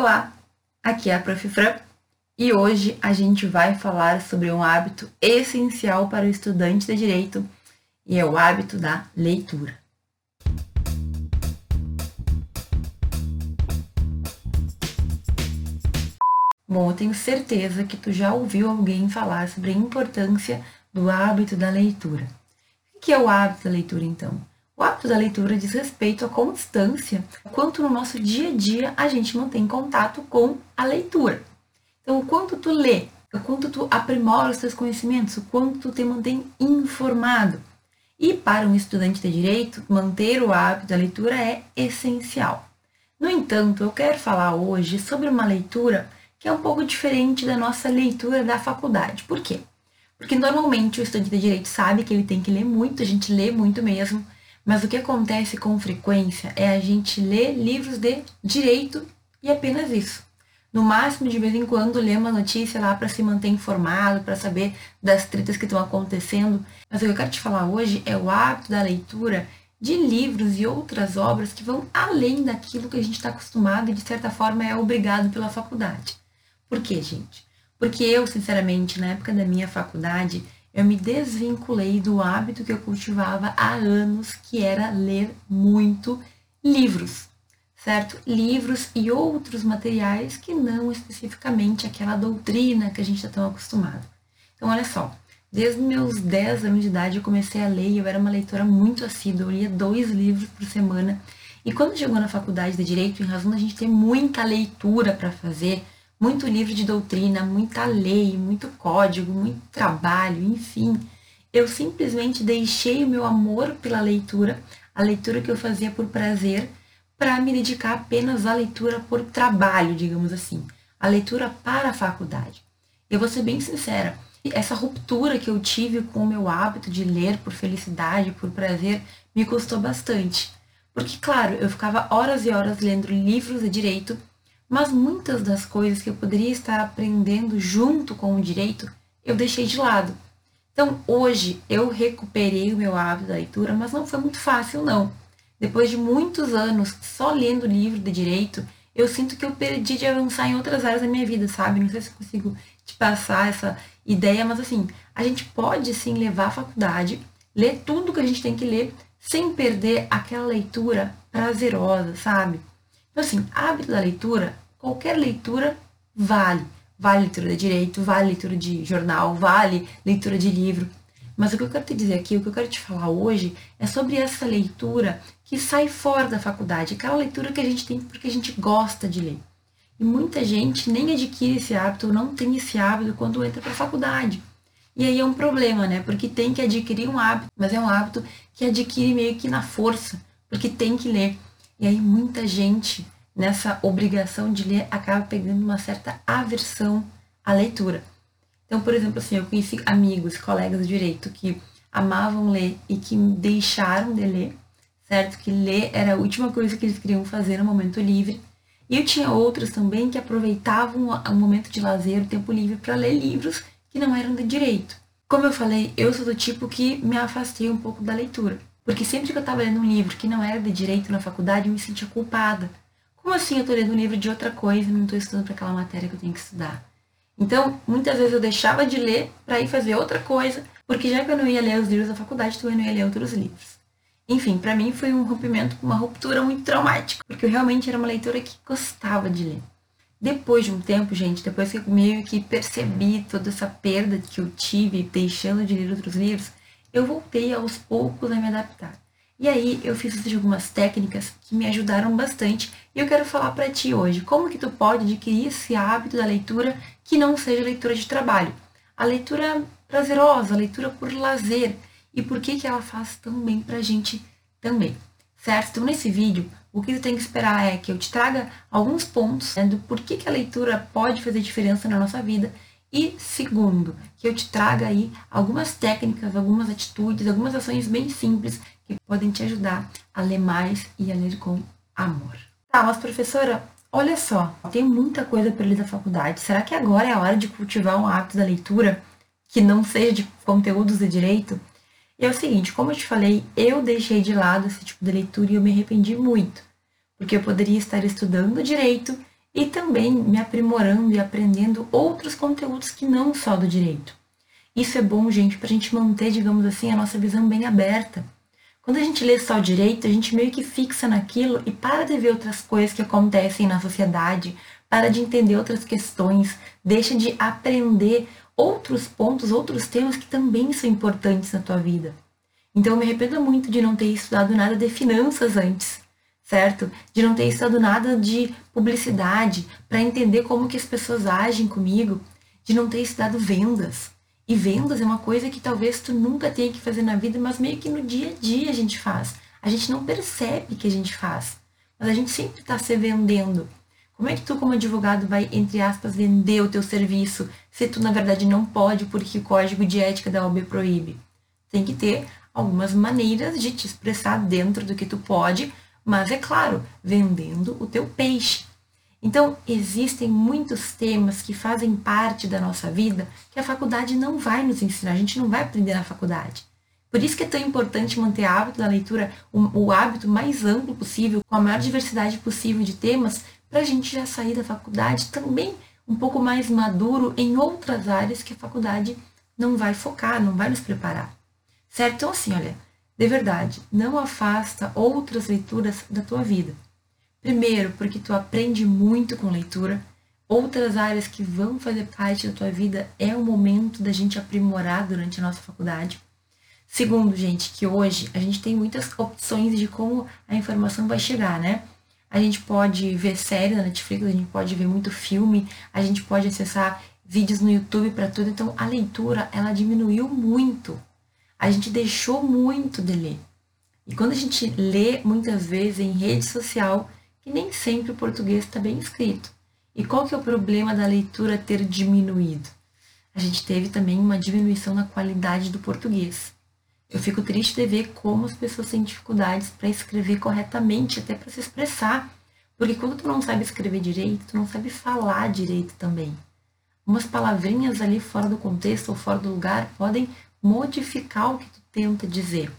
Olá, aqui é a Prof. Fran e hoje a gente vai falar sobre um hábito essencial para o estudante de direito e é o hábito da leitura. Bom, eu tenho certeza que tu já ouviu alguém falar sobre a importância do hábito da leitura. O que é o hábito da leitura, então? O hábito da leitura diz respeito à constância, quanto no nosso dia a dia a gente mantém contato com a leitura. Então, o quanto tu lê, o quanto tu aprimora os teus conhecimentos, o quanto tu te mantém informado. E para um estudante de direito, manter o hábito da leitura é essencial. No entanto, eu quero falar hoje sobre uma leitura que é um pouco diferente da nossa leitura da faculdade. Por quê? Porque normalmente o estudante de direito sabe que ele tem que ler muito, a gente lê muito mesmo, mas o que acontece com frequência é a gente ler livros de direito e apenas isso. No máximo, de vez em quando, ler uma notícia lá para se manter informado, para saber das tretas que estão acontecendo. Mas o que eu quero te falar hoje é o hábito da leitura de livros e outras obras que vão além daquilo que a gente está acostumado e, de certa forma, é obrigado pela faculdade. Por quê, gente? Porque eu, sinceramente, na época da minha faculdade, eu me desvinculei do hábito que eu cultivava há anos, que era ler muito livros, certo? Livros e outros materiais que não especificamente aquela doutrina que a gente está tão acostumado. Então, olha só, desde meus 10 anos de idade eu comecei a ler e eu era uma leitora muito assídua, eu lia dois livros por semana. E quando chegou na faculdade de Direito, em razão da gente ter muita leitura para fazer, muito livro de doutrina, muita lei, muito código, muito trabalho, enfim. Eu simplesmente deixei o meu amor pela leitura, a leitura que eu fazia por prazer, para me dedicar apenas à leitura por trabalho, digamos assim, a leitura para a faculdade. Eu vou ser bem sincera, essa ruptura que eu tive com o meu hábito de ler por felicidade, por prazer, me custou bastante. Porque, claro, eu ficava horas e horas lendo livros de direito mas muitas das coisas que eu poderia estar aprendendo junto com o direito, eu deixei de lado. Então, hoje eu recuperei o meu hábito da leitura, mas não foi muito fácil não. Depois de muitos anos só lendo livro de direito, eu sinto que eu perdi de avançar em outras áreas da minha vida, sabe? Não sei se consigo te passar essa ideia, mas assim, a gente pode sim levar à faculdade, ler tudo que a gente tem que ler, sem perder aquela leitura prazerosa, sabe? Então, assim, hábito da leitura, qualquer leitura vale. Vale leitura de direito, vale leitura de jornal, vale leitura de livro. Mas o que eu quero te dizer aqui, o que eu quero te falar hoje, é sobre essa leitura que sai fora da faculdade, aquela leitura que a gente tem porque a gente gosta de ler. E muita gente nem adquire esse hábito, não tem esse hábito quando entra para a faculdade. E aí é um problema, né? Porque tem que adquirir um hábito, mas é um hábito que adquire meio que na força, porque tem que ler. E aí muita gente, nessa obrigação de ler, acaba pegando uma certa aversão à leitura. Então, por exemplo, assim, eu conheci amigos, colegas de direito que amavam ler e que deixaram de ler, certo? Que ler era a última coisa que eles queriam fazer no momento livre. E eu tinha outros também que aproveitavam o momento de lazer, o tempo livre, para ler livros que não eram de direito. Como eu falei, eu sou do tipo que me afastei um pouco da leitura. Porque sempre que eu estava lendo um livro que não era de direito na faculdade, eu me sentia culpada. Como assim eu estou lendo um livro de outra coisa e não estou estudando para aquela matéria que eu tenho que estudar? Então, muitas vezes eu deixava de ler para ir fazer outra coisa, porque já que eu não ia ler os livros da faculdade, também não ia ler outros livros. Enfim, para mim foi um rompimento, uma ruptura muito traumática, porque eu realmente era uma leitora que gostava de ler. Depois de um tempo, gente, depois que eu meio que percebi toda essa perda que eu tive deixando de ler outros livros, eu voltei aos poucos a me adaptar. E aí eu fiz algumas técnicas que me ajudaram bastante e eu quero falar para ti hoje como que tu pode adquirir esse hábito da leitura que não seja leitura de trabalho. A leitura prazerosa, a leitura por lazer e por que que ela faz tão bem pra gente também, certo? Então nesse vídeo o que tu tem que esperar é que eu te traga alguns pontos né, do porquê que a leitura pode fazer diferença na nossa vida e segundo, que eu te traga aí algumas técnicas, algumas atitudes, algumas ações bem simples que podem te ajudar a ler mais e a ler com amor. Tá, mas professora, olha só, tem muita coisa para ler da faculdade. Será que agora é a hora de cultivar um hábito da leitura que não seja de conteúdos de direito? E é o seguinte, como eu te falei, eu deixei de lado esse tipo de leitura e eu me arrependi muito, porque eu poderia estar estudando direito e também me aprimorando e aprendendo outros conteúdos que não só do direito. Isso é bom, gente, para a gente manter, digamos assim, a nossa visão bem aberta. Quando a gente lê só o direito, a gente meio que fixa naquilo e para de ver outras coisas que acontecem na sociedade, para de entender outras questões, deixa de aprender outros pontos, outros temas que também são importantes na tua vida. Então eu me arrependo muito de não ter estudado nada de finanças antes certo? De não ter estudado nada de publicidade para entender como que as pessoas agem comigo, de não ter estudado vendas. E vendas é uma coisa que talvez tu nunca tenha que fazer na vida, mas meio que no dia a dia a gente faz. A gente não percebe que a gente faz, mas a gente sempre está se vendendo. Como é que tu, como advogado, vai, entre aspas, vender o teu serviço se tu, na verdade, não pode porque o código de ética da OAB proíbe? Tem que ter algumas maneiras de te expressar dentro do que tu pode, mas é claro, vendendo o teu peixe. Então, existem muitos temas que fazem parte da nossa vida que a faculdade não vai nos ensinar, a gente não vai aprender na faculdade. Por isso que é tão importante manter o hábito da leitura, o, o hábito mais amplo possível, com a maior diversidade possível de temas, para a gente já sair da faculdade também um pouco mais maduro em outras áreas que a faculdade não vai focar, não vai nos preparar. Certo? Então, assim, olha, de verdade, não afasta outras leituras da tua vida. Primeiro, porque tu aprende muito com leitura. Outras áreas que vão fazer parte da tua vida é o momento da gente aprimorar durante a nossa faculdade. Segundo, gente, que hoje a gente tem muitas opções de como a informação vai chegar, né? A gente pode ver série na Netflix, a gente pode ver muito filme, a gente pode acessar vídeos no YouTube para tudo. Então, a leitura, ela diminuiu muito a gente deixou muito de ler. E quando a gente lê, muitas vezes em rede social, que nem sempre o português está bem escrito. E qual que é o problema da leitura ter diminuído? A gente teve também uma diminuição na qualidade do português. Eu fico triste de ver como as pessoas têm dificuldades para escrever corretamente, até para se expressar. Porque quando tu não sabe escrever direito, tu não sabe falar direito também. Umas palavrinhas ali fora do contexto ou fora do lugar podem modificar o que tu tenta dizer,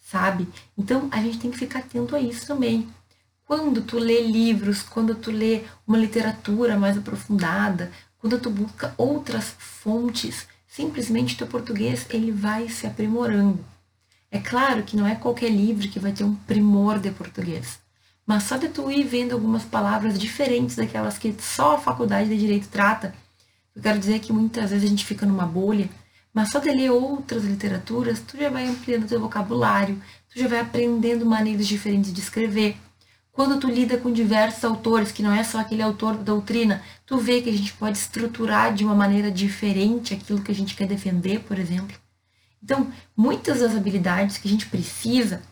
sabe? Então a gente tem que ficar atento a isso também. Quando tu lê livros, quando tu lê uma literatura mais aprofundada, quando tu busca outras fontes, simplesmente teu português ele vai se aprimorando. É claro que não é qualquer livro que vai ter um primor de português, mas só de tu ir vendo algumas palavras diferentes daquelas que só a faculdade de direito trata, eu quero dizer que muitas vezes a gente fica numa bolha mas só de ler outras literaturas, tu já vai ampliando teu vocabulário, tu já vai aprendendo maneiras diferentes de escrever. Quando tu lida com diversos autores, que não é só aquele autor da doutrina, tu vê que a gente pode estruturar de uma maneira diferente aquilo que a gente quer defender, por exemplo. Então, muitas das habilidades que a gente precisa,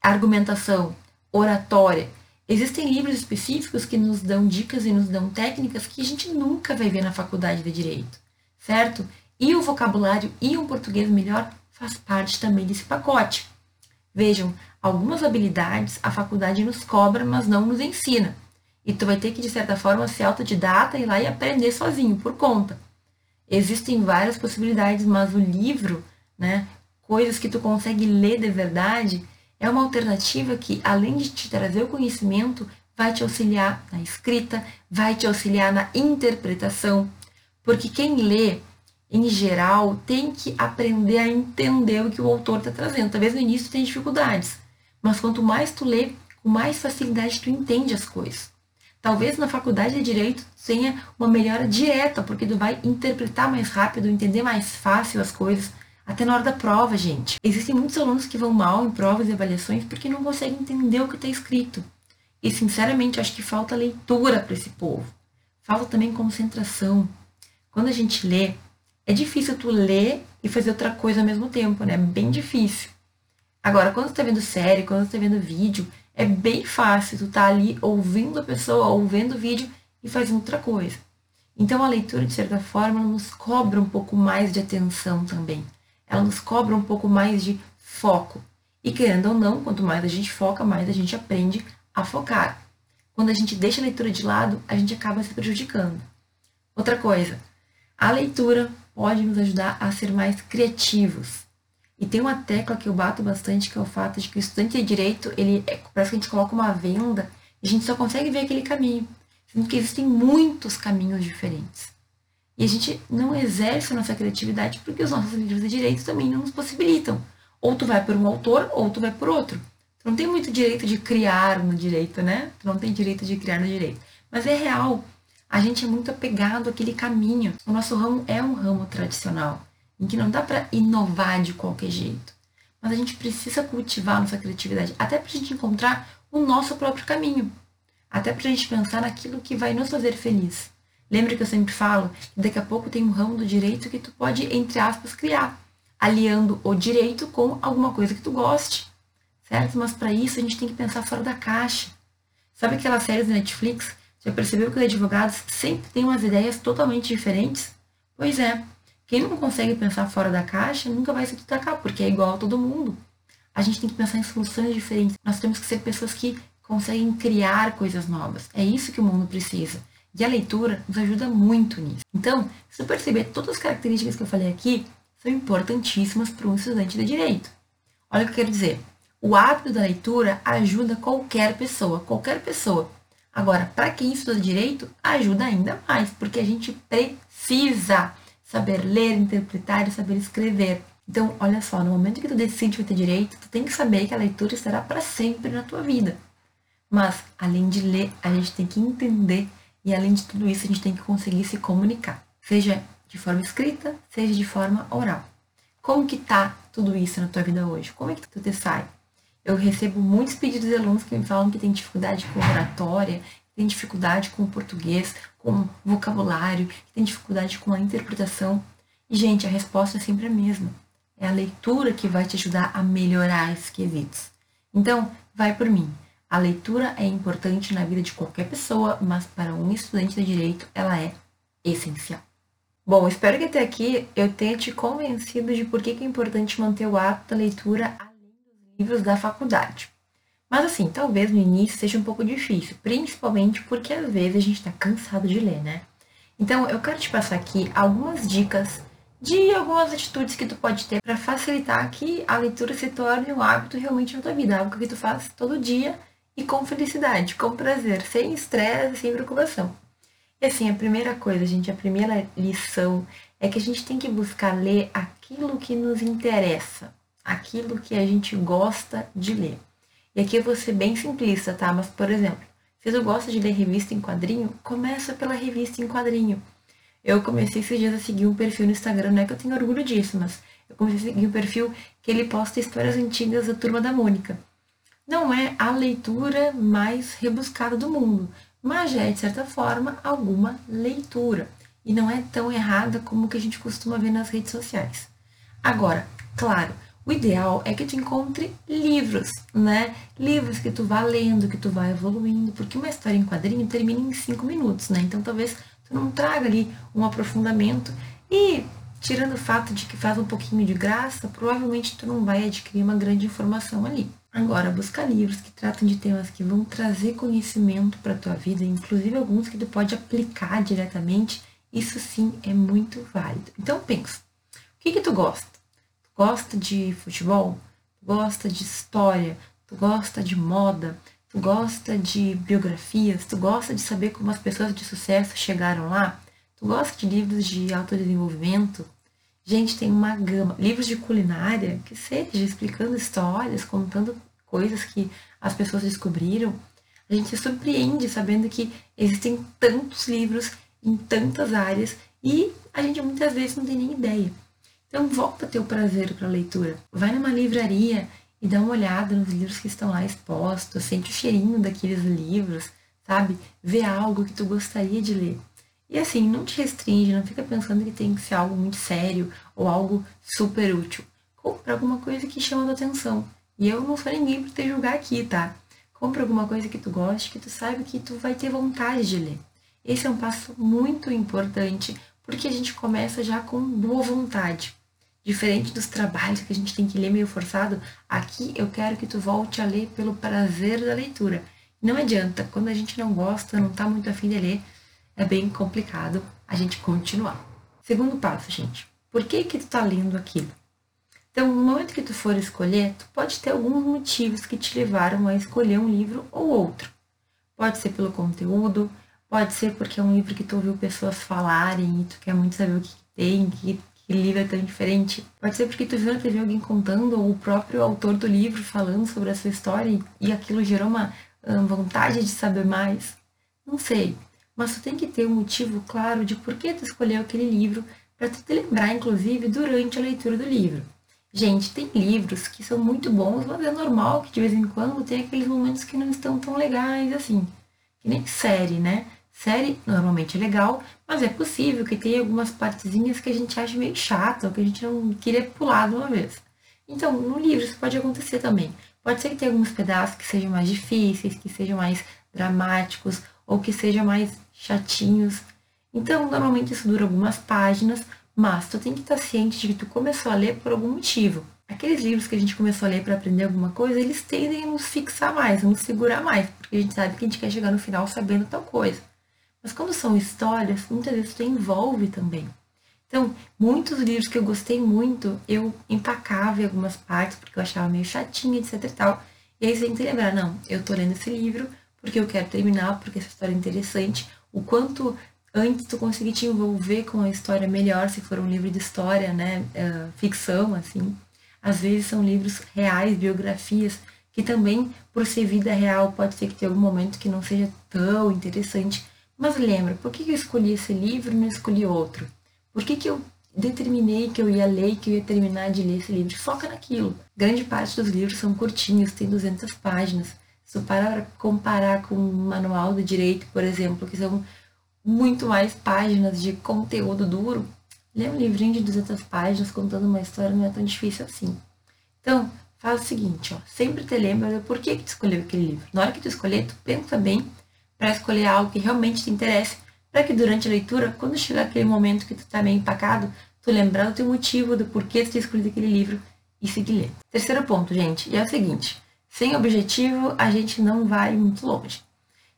argumentação, oratória, existem livros específicos que nos dão dicas e nos dão técnicas que a gente nunca vai ver na faculdade de direito, certo? E o vocabulário e um português melhor faz parte também desse pacote. Vejam, algumas habilidades a faculdade nos cobra, mas não nos ensina. E tu vai ter que, de certa forma, ser autodidata e ir lá e aprender sozinho, por conta. Existem várias possibilidades, mas o livro, né, coisas que tu consegue ler de verdade, é uma alternativa que, além de te trazer o conhecimento, vai te auxiliar na escrita, vai te auxiliar na interpretação. Porque quem lê em geral, tem que aprender a entender o que o autor está trazendo. Talvez no início tenha dificuldades, mas quanto mais tu lê, com mais facilidade tu entende as coisas. Talvez na faculdade de Direito tenha uma melhora direta, porque tu vai interpretar mais rápido, entender mais fácil as coisas, até na hora da prova, gente. Existem muitos alunos que vão mal em provas e avaliações porque não conseguem entender o que está escrito. E, sinceramente, acho que falta leitura para esse povo. Falta também concentração. Quando a gente lê, é difícil tu ler e fazer outra coisa ao mesmo tempo, né? É bem difícil. Agora, quando tu tá vendo série, quando tu tá vendo vídeo, é bem fácil tu tá ali ouvindo a pessoa, ouvindo o vídeo e fazendo outra coisa. Então a leitura, de certa forma, nos cobra um pouco mais de atenção também. Ela nos cobra um pouco mais de foco. E querendo ou não, quanto mais a gente foca, mais a gente aprende a focar. Quando a gente deixa a leitura de lado, a gente acaba se prejudicando. Outra coisa, a leitura pode nos ajudar a ser mais criativos. E tem uma tecla que eu bato bastante, que é o fato de que o estudante de direito, ele é, parece que a gente coloca uma venda e a gente só consegue ver aquele caminho. sendo que existem muitos caminhos diferentes. E a gente não exerce a nossa criatividade porque os nossos livros de direito também não nos possibilitam. Ou tu vai por um autor, ou tu vai por outro. Tu não tem muito direito de criar no direito, né? Tu não tem direito de criar no direito. Mas é real. A gente é muito apegado àquele caminho. O nosso ramo é um ramo tradicional, em que não dá para inovar de qualquer jeito. Mas a gente precisa cultivar nossa criatividade, até para a gente encontrar o nosso próprio caminho. Até para a gente pensar naquilo que vai nos fazer feliz. Lembra que eu sempre falo que daqui a pouco tem um ramo do direito que tu pode, entre aspas, criar, aliando o direito com alguma coisa que tu goste, certo? Mas para isso a gente tem que pensar fora da caixa. Sabe aquelas séries da Netflix? Já percebeu que os advogados sempre têm umas ideias totalmente diferentes? Pois é, quem não consegue pensar fora da caixa nunca vai se destacar, porque é igual a todo mundo. A gente tem que pensar em soluções diferentes. Nós temos que ser pessoas que conseguem criar coisas novas. É isso que o mundo precisa. E a leitura nos ajuda muito nisso. Então, se tu perceber todas as características que eu falei aqui, são importantíssimas para um estudante de direito. Olha o que eu quero dizer. O hábito da leitura ajuda qualquer pessoa, qualquer pessoa. Agora, para quem estuda direito, ajuda ainda mais, porque a gente precisa saber ler, interpretar e saber escrever. Então, olha só, no momento que tu decide ter direito, tu tem que saber que a leitura estará para sempre na tua vida. Mas, além de ler, a gente tem que entender e além de tudo isso, a gente tem que conseguir se comunicar, seja de forma escrita, seja de forma oral. Como que tá tudo isso na tua vida hoje? Como é que tu te sai? Eu recebo muitos pedidos de alunos que me falam que tem dificuldade com oratória, que tem dificuldade com o português, com vocabulário, que tem dificuldade com a interpretação. E, gente, a resposta é sempre a mesma. É a leitura que vai te ajudar a melhorar esses quesitos. Então, vai por mim. A leitura é importante na vida de qualquer pessoa, mas para um estudante de direito ela é essencial. Bom, espero que até aqui eu tenha te convencido de por que é importante manter o hábito da leitura livros da faculdade. Mas assim, talvez no início seja um pouco difícil, principalmente porque às vezes a gente está cansado de ler, né? Então eu quero te passar aqui algumas dicas de algumas atitudes que tu pode ter para facilitar que a leitura se torne um hábito realmente na tua vida, algo que tu faz todo dia e com felicidade, com prazer, sem estresse, sem preocupação. E assim, a primeira coisa, gente, a primeira lição é que a gente tem que buscar ler aquilo que nos interessa, aquilo que a gente gosta de ler. E aqui eu vou ser bem simplista, tá? Mas, por exemplo, se tu gosta de ler revista em quadrinho, começa pela revista em quadrinho. Eu comecei esses dias a seguir um perfil no Instagram, não é que eu tenho orgulho disso, mas eu comecei a seguir um perfil que ele posta histórias antigas da Turma da Mônica não é a leitura mais rebuscada do mundo, mas já é, de certa forma, alguma leitura. E não é tão errada como o que a gente costuma ver nas redes sociais. Agora, claro, o ideal é que tu encontre livros, né? Livros que tu vá lendo, que tu vá evoluindo, porque uma história em quadrinho termina em cinco minutos, né? Então talvez tu não traga ali um aprofundamento e tirando o fato de que faz um pouquinho de graça, provavelmente tu não vai adquirir uma grande informação ali. Agora, busca livros que tratam de temas que vão trazer conhecimento para tua vida, inclusive alguns que tu pode aplicar diretamente, isso sim é muito válido. Então pensa, o que que tu gosta? Gosta de futebol? Tu gosta de história? Tu gosta de moda? Tu gosta de biografias? Tu gosta de saber como as pessoas de sucesso chegaram lá? Tu gosta de livros de autodesenvolvimento? Gente, tem uma gama. Livros de culinária, que seja, explicando histórias, contando coisas que as pessoas descobriram. A gente se surpreende sabendo que existem tantos livros em tantas áreas e a gente muitas vezes não tem nem ideia. Então, volta o prazer para a leitura. Vai numa livraria e dá uma olhada nos livros que estão lá expostos, sente o cheirinho daqueles livros, sabe? Vê algo que tu gostaria de ler. E assim, não te restringe, não fica pensando que tem que ser algo muito sério ou algo super útil. Compra alguma coisa que chama a atenção. E eu não sou ninguém para te julgar aqui, tá? Compra alguma coisa que tu goste, que tu saiba que tu vai ter vontade de ler. Esse é um passo muito importante, porque a gente começa já com boa vontade. Diferente dos trabalhos que a gente tem que ler meio forçado, aqui eu quero que tu volte a ler pelo prazer da leitura. Não adianta, quando a gente não gosta, não tá muito afim de ler, é bem complicado a gente continuar. Segundo passo, gente. Por que que tu tá lendo aquilo? Então, no momento que tu for escolher, tu pode ter alguns motivos que te levaram a escolher um livro ou outro. Pode ser pelo conteúdo, Pode ser porque é um livro que tu ouviu pessoas falarem e tu quer muito saber o que tem, que, que livro é tão diferente. Pode ser porque tu viu na TV alguém contando ou o próprio autor do livro falando sobre a sua história e aquilo gerou uma um, vontade de saber mais. Não sei, mas tu tem que ter um motivo claro de por que tu escolheu aquele livro para tu te lembrar, inclusive, durante a leitura do livro. Gente, tem livros que são muito bons, mas é normal que de vez em quando tem aqueles momentos que não estão tão legais assim. Que nem série, né? Série normalmente é legal, mas é possível que tenha algumas partezinhas que a gente acha meio chata ou que a gente não queria pular de uma vez. Então, no livro isso pode acontecer também. Pode ser que tenha alguns pedaços que sejam mais difíceis, que sejam mais dramáticos ou que sejam mais chatinhos. Então, normalmente isso dura algumas páginas, mas tu tem que estar ciente de que tu começou a ler por algum motivo. Aqueles livros que a gente começou a ler para aprender alguma coisa, eles tendem a nos fixar mais, a nos segurar mais, porque a gente sabe que a gente quer chegar no final sabendo tal coisa. Mas quando são histórias, muitas vezes tu envolve também. Então, muitos livros que eu gostei muito, eu empacava em algumas partes, porque eu achava meio chatinha, etc e tal. E aí você tem que lembrar, não, eu tô lendo esse livro porque eu quero terminar, porque essa história é interessante. O quanto antes tu conseguir te envolver com a história melhor, se for um livro de história, né, uh, ficção, assim. Às vezes são livros reais, biografias, que também, por ser vida real, pode ser que tenha algum momento que não seja tão interessante. Mas lembra, por que eu escolhi esse livro e não escolhi outro? Por que, que eu determinei que eu ia ler que eu ia terminar de ler esse livro? Foca naquilo. Grande parte dos livros são curtinhos, tem 200 páginas. Se para comparar com um manual de direito, por exemplo, que são muito mais páginas de conteúdo duro, ler um livrinho de 200 páginas contando uma história não é tão difícil assim. Então, faz o seguinte, ó, sempre te lembra do porquê que tu escolheu aquele livro. Na hora que tu escolher, tu pensa bem para escolher algo que realmente te interesse, para que durante a leitura, quando chegar aquele momento que tu tá meio empacado, tu lembrar do teu motivo, do porquê tu ter escolhido aquele livro e seguir ler. Terceiro ponto, gente, e é o seguinte, sem objetivo a gente não vai muito longe.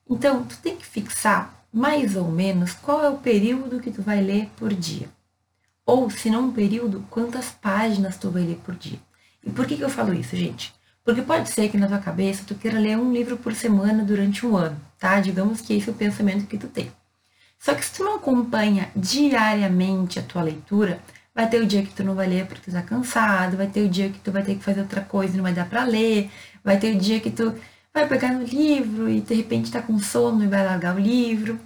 Então, tu tem que fixar mais ou menos qual é o período que tu vai ler por dia. Ou, se não um período, quantas páginas tu vai ler por dia. E por que, que eu falo isso, gente? Porque pode ser que na tua cabeça tu queira ler um livro por semana durante um ano, tá? Digamos que esse é o pensamento que tu tem. Só que se tu não acompanha diariamente a tua leitura, vai ter o dia que tu não vai ler porque tu tá cansado, vai ter o dia que tu vai ter que fazer outra coisa e não vai dar para ler, vai ter o dia que tu vai pegar no livro e de repente está com sono e vai largar o livro,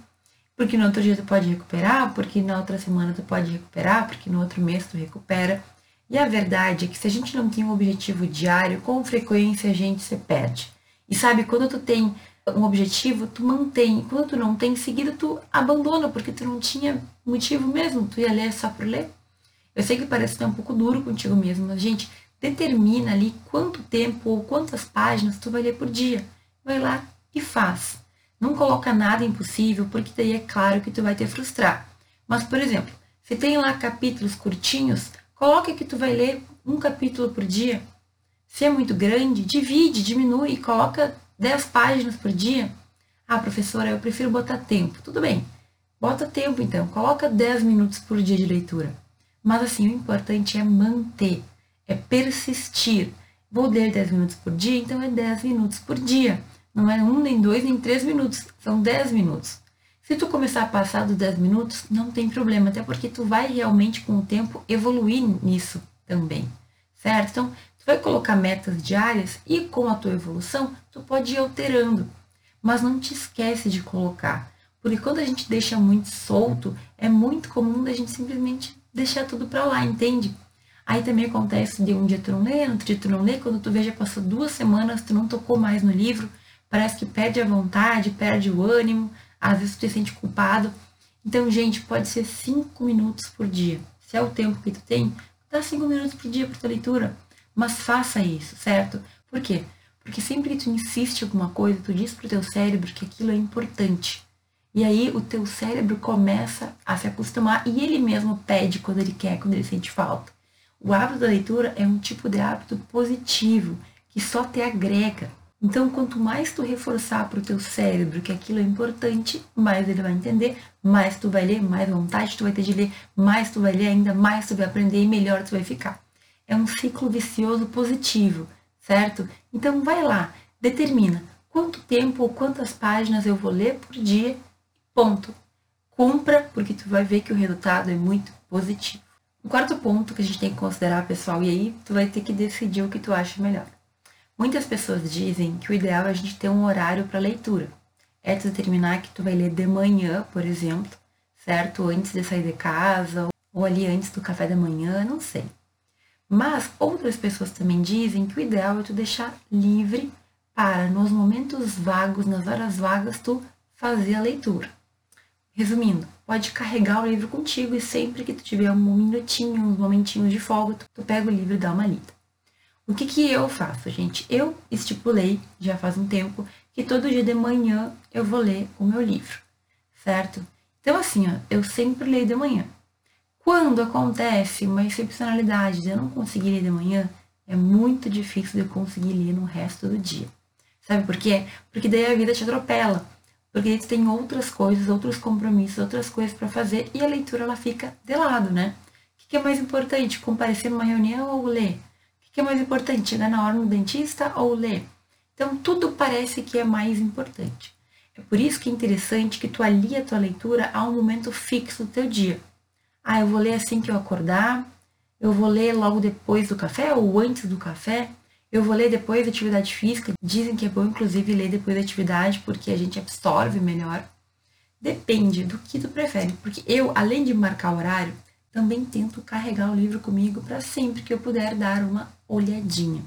porque no outro dia tu pode recuperar, porque na outra semana tu pode recuperar, porque no outro mês tu recupera. E a verdade é que se a gente não tem um objetivo diário, com frequência a gente se perde. E sabe, quando tu tem um objetivo, tu mantém. Quando tu não tem, seguida tu abandona, porque tu não tinha motivo mesmo, tu ia ler só por ler. Eu sei que parece que um pouco duro contigo mesmo, mas gente, determina ali quanto tempo ou quantas páginas tu vai ler por dia. Vai lá e faz. Não coloca nada impossível, porque daí é claro que tu vai te frustrar. Mas, por exemplo, se tem lá capítulos curtinhos, coloca que tu vai ler um capítulo por dia. Se é muito grande, divide, diminui e coloca 10 páginas por dia. Ah, professora, eu prefiro botar tempo. Tudo bem. Bota tempo então, coloca 10 minutos por dia de leitura. Mas assim, o importante é manter é persistir. Vou ler 10 minutos por dia, então é 10 minutos por dia. Não é um, nem dois, nem três minutos, são 10 minutos. Se tu começar a passar dos 10 minutos, não tem problema, até porque tu vai realmente com o tempo evoluir nisso também, certo? Então, tu vai colocar metas diárias e com a tua evolução, tu pode ir alterando. Mas não te esquece de colocar, porque quando a gente deixa muito solto, é muito comum da gente simplesmente deixar tudo para lá, entende? Aí também acontece de um dia tu não lê, outro dia tu não lê, quando tu vê já passou duas semanas, tu não tocou mais no livro, parece que perde a vontade, perde o ânimo, às vezes tu te sente culpado. Então, gente, pode ser cinco minutos por dia. Se é o tempo que tu tem, dá cinco minutos por dia para tua leitura. Mas faça isso, certo? Por quê? Porque sempre que tu insiste em alguma coisa, tu diz pro teu cérebro que aquilo é importante. E aí o teu cérebro começa a se acostumar e ele mesmo pede quando ele quer, quando ele sente falta. O hábito da leitura é um tipo de hábito positivo que só te agrega. Então, quanto mais tu reforçar para o teu cérebro que aquilo é importante, mais ele vai entender, mais tu vai ler, mais vontade tu vai ter de ler, mais tu vai ler ainda, mais tu vai aprender e melhor tu vai ficar. É um ciclo vicioso positivo, certo? Então, vai lá, determina quanto tempo ou quantas páginas eu vou ler por dia, Ponto. Cumpra, porque tu vai ver que o resultado é muito positivo. O quarto ponto que a gente tem que considerar, pessoal, e aí tu vai ter que decidir o que tu acha melhor. Muitas pessoas dizem que o ideal é a gente ter um horário para leitura. É tu determinar que tu vai ler de manhã, por exemplo, certo? Antes de sair de casa, ou ali antes do café da manhã, não sei. Mas outras pessoas também dizem que o ideal é tu deixar livre para, nos momentos vagos, nas horas vagas, tu fazer a leitura. Resumindo, pode carregar o livro contigo e sempre que tu tiver um minutinho, uns momentinhos de folga, tu, pega o livro e dá uma lida. O que, que eu faço, gente? Eu estipulei, já faz um tempo, que todo dia de manhã eu vou ler o meu livro, certo? Então, assim, ó, eu sempre leio de manhã. Quando acontece uma excepcionalidade de eu não conseguir ler de manhã, é muito difícil de eu conseguir ler no resto do dia. Sabe por quê? Porque daí a vida te atropela. Porque daí tu tem outras coisas, outros compromissos, outras coisas para fazer e a leitura ela fica de lado, né? O que é mais importante? Comparecer numa reunião ou ler? que é mais importante, chegar na hora no dentista ou ler? Então, tudo parece que é mais importante. É por isso que é interessante que tu alie a tua leitura a um momento fixo do teu dia. Ah, eu vou ler assim que eu acordar, eu vou ler logo depois do café ou antes do café, eu vou ler depois da atividade física. Dizem que é bom, inclusive, ler depois da atividade, porque a gente absorve melhor. Depende do que tu prefere, porque eu, além de marcar horário, também tento carregar o livro comigo para sempre que eu puder dar uma olhadinha.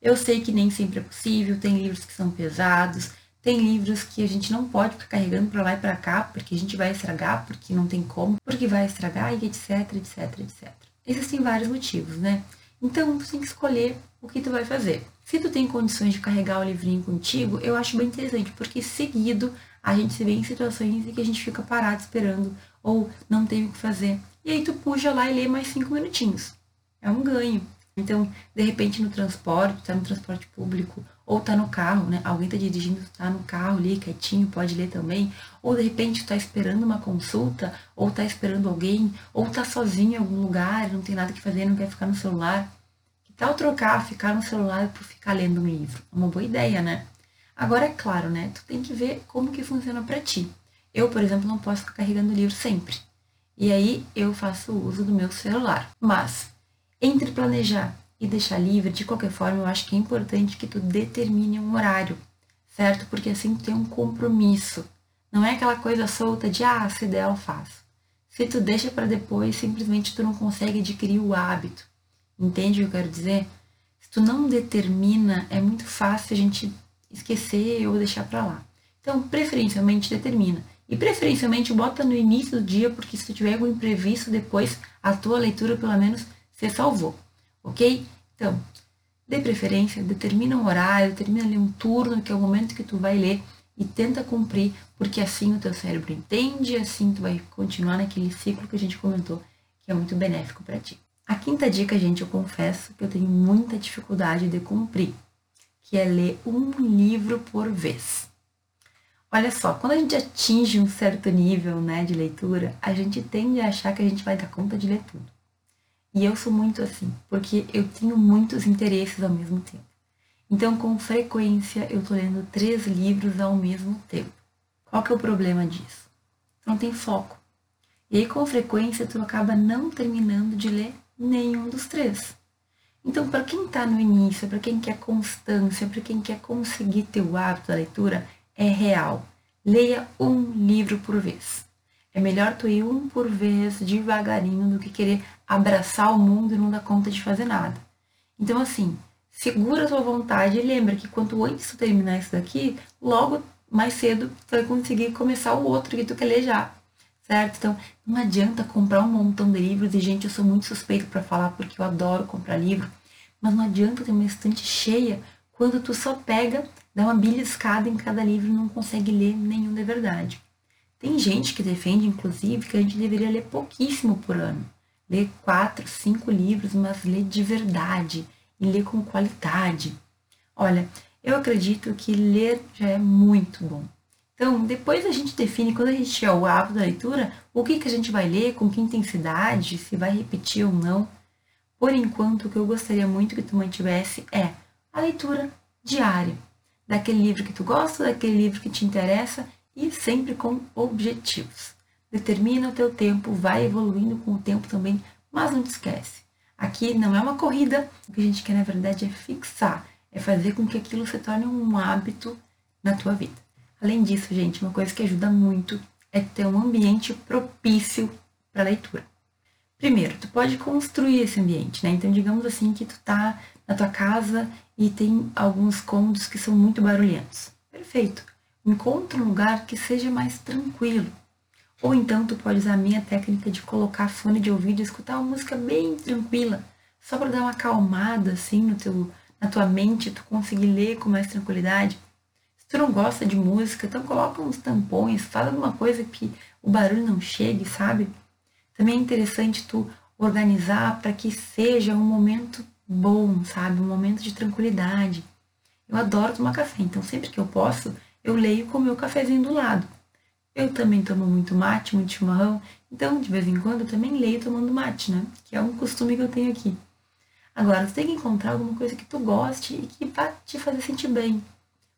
Eu sei que nem sempre é possível, tem livros que são pesados, tem livros que a gente não pode ficar carregando para lá e para cá, porque a gente vai estragar, porque não tem como, porque vai estragar e etc, etc, etc. Existem vários motivos, né? Então, tu tem que escolher o que tu vai fazer. Se tu tem condições de carregar o livrinho contigo, eu acho bem interessante, porque seguido a gente se vê em situações em que a gente fica parado esperando ou não tem o que fazer. E aí tu puxa lá e lê mais cinco minutinhos. É um ganho. Então, de repente no transporte, tá no transporte público, ou tá no carro, né? Alguém tá dirigindo, tá no carro ali, quietinho, pode ler também. Ou de repente tá esperando uma consulta, ou tá esperando alguém, ou tá sozinho em algum lugar, não tem nada que fazer, não quer ficar no celular. Que tal trocar, ficar no celular por ficar lendo um livro? É uma boa ideia, né? Agora, é claro, né? Tu tem que ver como que funciona para ti. Eu, por exemplo, não posso ficar carregando o livro sempre. E aí eu faço uso do meu celular. Mas entre planejar e deixar livre, de qualquer forma, eu acho que é importante que tu determine um horário, certo? Porque assim tu tem um compromisso. Não é aquela coisa solta de ah, se der eu faço. Se tu deixa para depois, simplesmente tu não consegue adquirir o hábito. Entende o que eu quero dizer? Se tu não determina, é muito fácil a gente esquecer ou deixar para lá. Então, preferencialmente determina. E preferencialmente bota no início do dia, porque se tiver algum imprevisto depois, a tua leitura pelo menos se salvou, ok? Então, de preferência, determina um horário, determina ali um turno, que é o momento que tu vai ler e tenta cumprir, porque assim o teu cérebro entende, assim tu vai continuar naquele ciclo que a gente comentou, que é muito benéfico para ti. A quinta dica, gente, eu confesso que eu tenho muita dificuldade de cumprir, que é ler um livro por vez. Olha só, quando a gente atinge um certo nível né, de leitura, a gente tende a achar que a gente vai dar conta de ler tudo. E eu sou muito assim, porque eu tenho muitos interesses ao mesmo tempo. Então, com frequência, eu tô lendo três livros ao mesmo tempo. Qual que é o problema disso? Não tem foco. E aí, com frequência, tu acaba não terminando de ler nenhum dos três. Então, para quem está no início, para quem quer constância, para quem quer conseguir ter o hábito da leitura, é real. Leia um livro por vez. É melhor tu ir um por vez, devagarinho, do que querer abraçar o mundo e não dar conta de fazer nada. Então, assim, segura a tua vontade e lembra que quanto antes tu terminar isso daqui, logo mais cedo tu vai conseguir começar o outro que tu quer ler já. Certo? Então, não adianta comprar um montão de livros, e gente, eu sou muito suspeito para falar porque eu adoro comprar livro, mas não adianta ter uma estante cheia quando tu só pega dá uma beliscada em cada livro e não consegue ler nenhum de verdade. Tem gente que defende, inclusive, que a gente deveria ler pouquíssimo por ano. Ler quatro, cinco livros, mas ler de verdade e ler com qualidade. Olha, eu acredito que ler já é muito bom. Então, depois a gente define, quando a gente tiver o hábito da leitura, o que, que a gente vai ler, com que intensidade, se vai repetir ou não. Por enquanto, o que eu gostaria muito que tu mantivesse é a leitura diária daquele livro que tu gosta, daquele livro que te interessa e sempre com objetivos. Determina o teu tempo, vai evoluindo com o tempo também, mas não te esquece. Aqui não é uma corrida, o que a gente quer na verdade é fixar, é fazer com que aquilo se torne um hábito na tua vida. Além disso, gente, uma coisa que ajuda muito é ter um ambiente propício para leitura. Primeiro, tu pode construir esse ambiente, né? Então, digamos assim que tu tá na tua casa e tem alguns cômodos que são muito barulhentos. Perfeito. Encontra um lugar que seja mais tranquilo. Ou então tu pode usar a minha técnica de colocar fone de ouvido e escutar uma música bem tranquila, só para dar uma acalmada assim no teu, na tua mente, tu conseguir ler com mais tranquilidade. Se tu não gosta de música, então coloca uns tampões, faz alguma coisa que o barulho não chegue, sabe? Também é interessante tu organizar para que seja um momento bom, sabe? Um momento de tranquilidade. Eu adoro tomar café, então sempre que eu posso, eu leio com o meu cafezinho do lado. Eu também tomo muito mate, muito chimarrão, então de vez em quando eu também leio tomando mate, né? Que é um costume que eu tenho aqui. Agora, você tem que encontrar alguma coisa que tu goste e que vá te fazer sentir bem.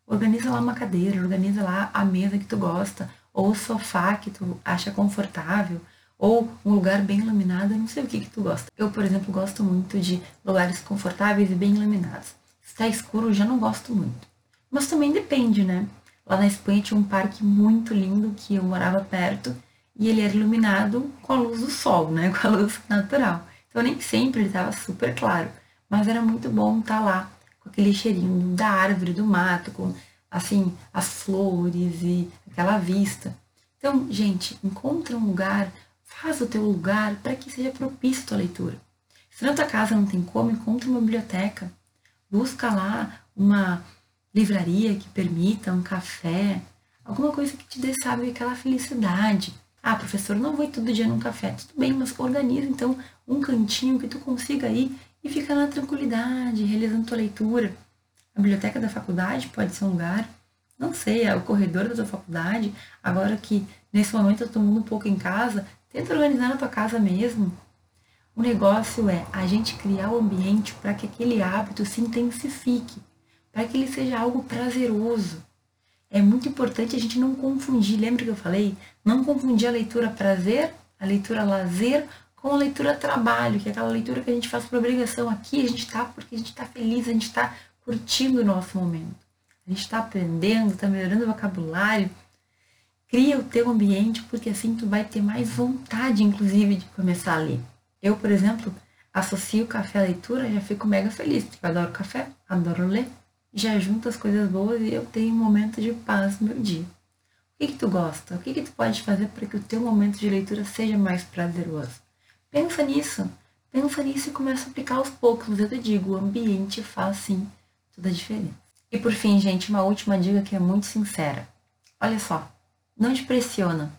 Organiza lá uma cadeira, organiza lá a mesa que tu gosta, ou o sofá que tu acha confortável, ou um lugar bem iluminado, eu não sei o que que tu gosta. Eu, por exemplo, gosto muito de lugares confortáveis e bem iluminados. Se está escuro, eu já não gosto muito. Mas também depende, né? Lá na Espanha tinha um parque muito lindo que eu morava perto e ele era iluminado com a luz do sol, né? Com a luz natural. Então nem sempre ele estava super claro, mas era muito bom estar tá lá com aquele cheirinho da árvore, do mato, com assim as flores e aquela vista. Então, gente, encontra um lugar Faz o teu lugar para que seja propício a tua leitura. Se na tua casa não tem como, encontra uma biblioteca. Busca lá uma livraria que permita um café, alguma coisa que te dê, sabe, aquela felicidade. Ah, professor, não vou todo dia num café. Tudo bem, mas organiza então um cantinho que tu consiga ir e ficar na tranquilidade, realizando tua leitura. A biblioteca da faculdade pode ser um lugar, não sei, é o corredor da tua faculdade. Agora que nesse momento eu estou um pouco em casa, Tenta organizar na tua casa mesmo. O negócio é a gente criar o ambiente para que aquele hábito se intensifique, para que ele seja algo prazeroso. É muito importante a gente não confundir, lembra que eu falei? Não confundir a leitura prazer, a leitura lazer, com a leitura trabalho, que é aquela leitura que a gente faz por obrigação. Aqui a gente está porque a gente está feliz, a gente está curtindo o nosso momento. A gente está aprendendo, está melhorando o vocabulário, Cria o teu ambiente, porque assim tu vai ter mais vontade, inclusive, de começar a ler. Eu, por exemplo, associo o café à leitura, já fico mega feliz, porque eu adoro café, adoro ler, já junto as coisas boas e eu tenho um momento de paz no meu dia. O que, que tu gosta? O que, que tu pode fazer para que o teu momento de leitura seja mais prazeroso? Pensa nisso, pensa nisso e começa a aplicar aos poucos, eu te digo, o ambiente faz sim toda a diferença. E por fim, gente, uma última dica que é muito sincera. Olha só, não te pressiona.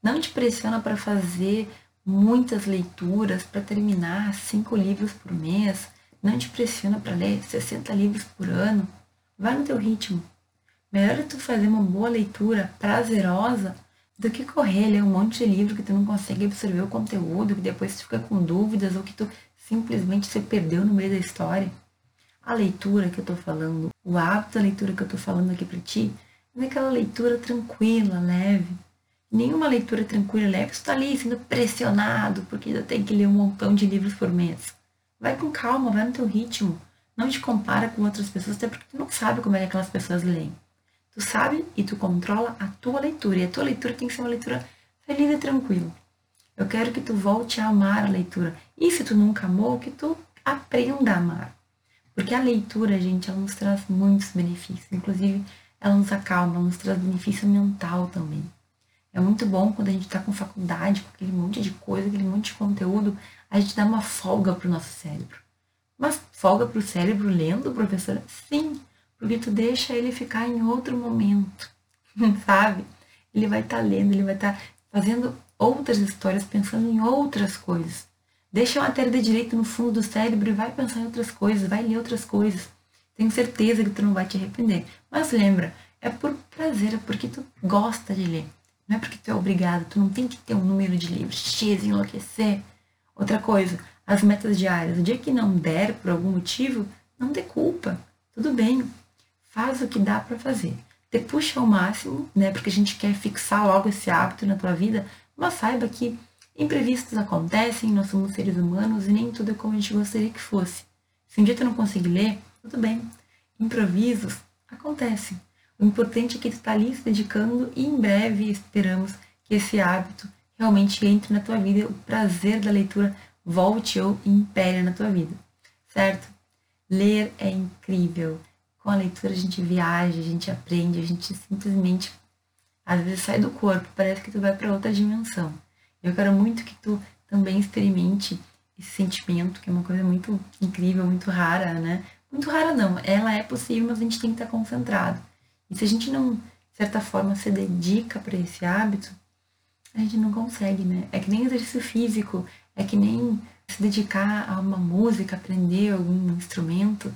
Não te pressiona para fazer muitas leituras, para terminar cinco livros por mês. Não te pressiona para ler 60 livros por ano. Vai no teu ritmo. Melhor é tu fazer uma boa leitura prazerosa do que correr, ler um monte de livro que tu não consegue absorver o conteúdo, que depois tu fica com dúvidas ou que tu simplesmente se perdeu no meio da história. A leitura que eu tô falando, o hábito da leitura que eu tô falando aqui para ti, mas aquela leitura tranquila, leve. Nenhuma leitura tranquila e leve. Você está ali sendo pressionado porque ainda tem que ler um montão de livros por mês. Vai com calma, vai no teu ritmo. Não te compara com outras pessoas, até porque tu não sabe como é que aquelas pessoas leem. Tu sabe e tu controla a tua leitura. E a tua leitura tem que ser uma leitura feliz e tranquila. Eu quero que tu volte a amar a leitura. E se tu nunca amou, que tu aprenda a amar. Porque a leitura, gente, ela nos traz muitos benefícios. Inclusive, ela nos acalma, nos traz benefício mental também. É muito bom quando a gente está com faculdade, com aquele monte de coisa, aquele monte de conteúdo, a gente dá uma folga para o nosso cérebro. Mas folga para o cérebro lendo, professora? Sim, porque tu deixa ele ficar em outro momento, sabe? Ele vai estar tá lendo, ele vai estar tá fazendo outras histórias, pensando em outras coisas. Deixa a matéria de direito no fundo do cérebro e vai pensar em outras coisas, vai ler outras coisas. Tenho certeza que tu não vai te arrepender. Mas lembra, é por prazer, é porque tu gosta de ler. Não é porque tu é obrigado, tu não tem que ter um número de livros X enlouquecer. Outra coisa, as metas diárias. O dia que não der por algum motivo, não dê culpa. Tudo bem. Faz o que dá para fazer. te puxa ao máximo, né? Porque a gente quer fixar logo esse hábito na tua vida, mas saiba que imprevistos acontecem, nós somos seres humanos e nem tudo é como a gente gostaria que fosse. Se um dia tu não conseguir ler, tudo bem. Improvisos acontecem. O importante é que tu está ali se dedicando e em breve esperamos que esse hábito realmente entre na tua vida o prazer da leitura volte ou impere na tua vida, certo? Ler é incrível com a leitura a gente viaja, a gente aprende, a gente simplesmente às vezes sai do corpo, parece que tu vai para outra dimensão. Eu quero muito que tu também experimente esse sentimento, que é uma coisa muito incrível, muito rara, né? Muito rara não, ela é possível, mas a gente tem que estar concentrado. E se a gente não, de certa forma, se dedica para esse hábito, a gente não consegue, né? É que nem exercício físico, é que nem se dedicar a uma música, aprender algum instrumento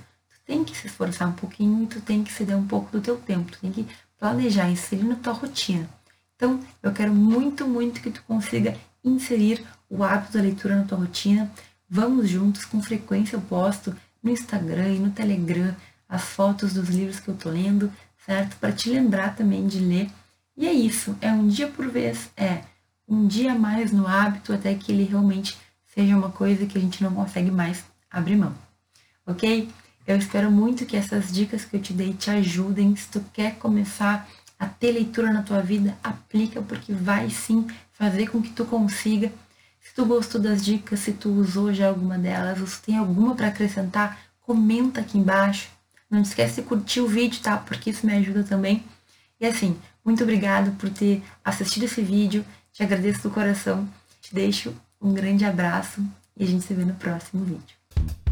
tem que se esforçar um pouquinho e tu tem que ceder um pouco do teu tempo, tu tem que planejar, inserir na tua rotina. Então, eu quero muito, muito que tu consiga inserir o hábito da leitura na tua rotina. Vamos juntos, com frequência eu posto no Instagram e no Telegram as fotos dos livros que eu tô lendo, certo? Para te lembrar também de ler. E é isso, é um dia por vez, é um dia mais no hábito até que ele realmente seja uma coisa que a gente não consegue mais abrir mão. Ok? Eu espero muito que essas dicas que eu te dei te ajudem. Se tu quer começar a ter leitura na tua vida, aplica porque vai sim fazer com que tu consiga. Se tu gostou das dicas, se tu usou já alguma delas, ou se tem alguma para acrescentar, comenta aqui embaixo. Não esquece de curtir o vídeo, tá? Porque isso me ajuda também. E assim, muito obrigado por ter assistido esse vídeo. Te agradeço do coração. Te deixo um grande abraço e a gente se vê no próximo vídeo.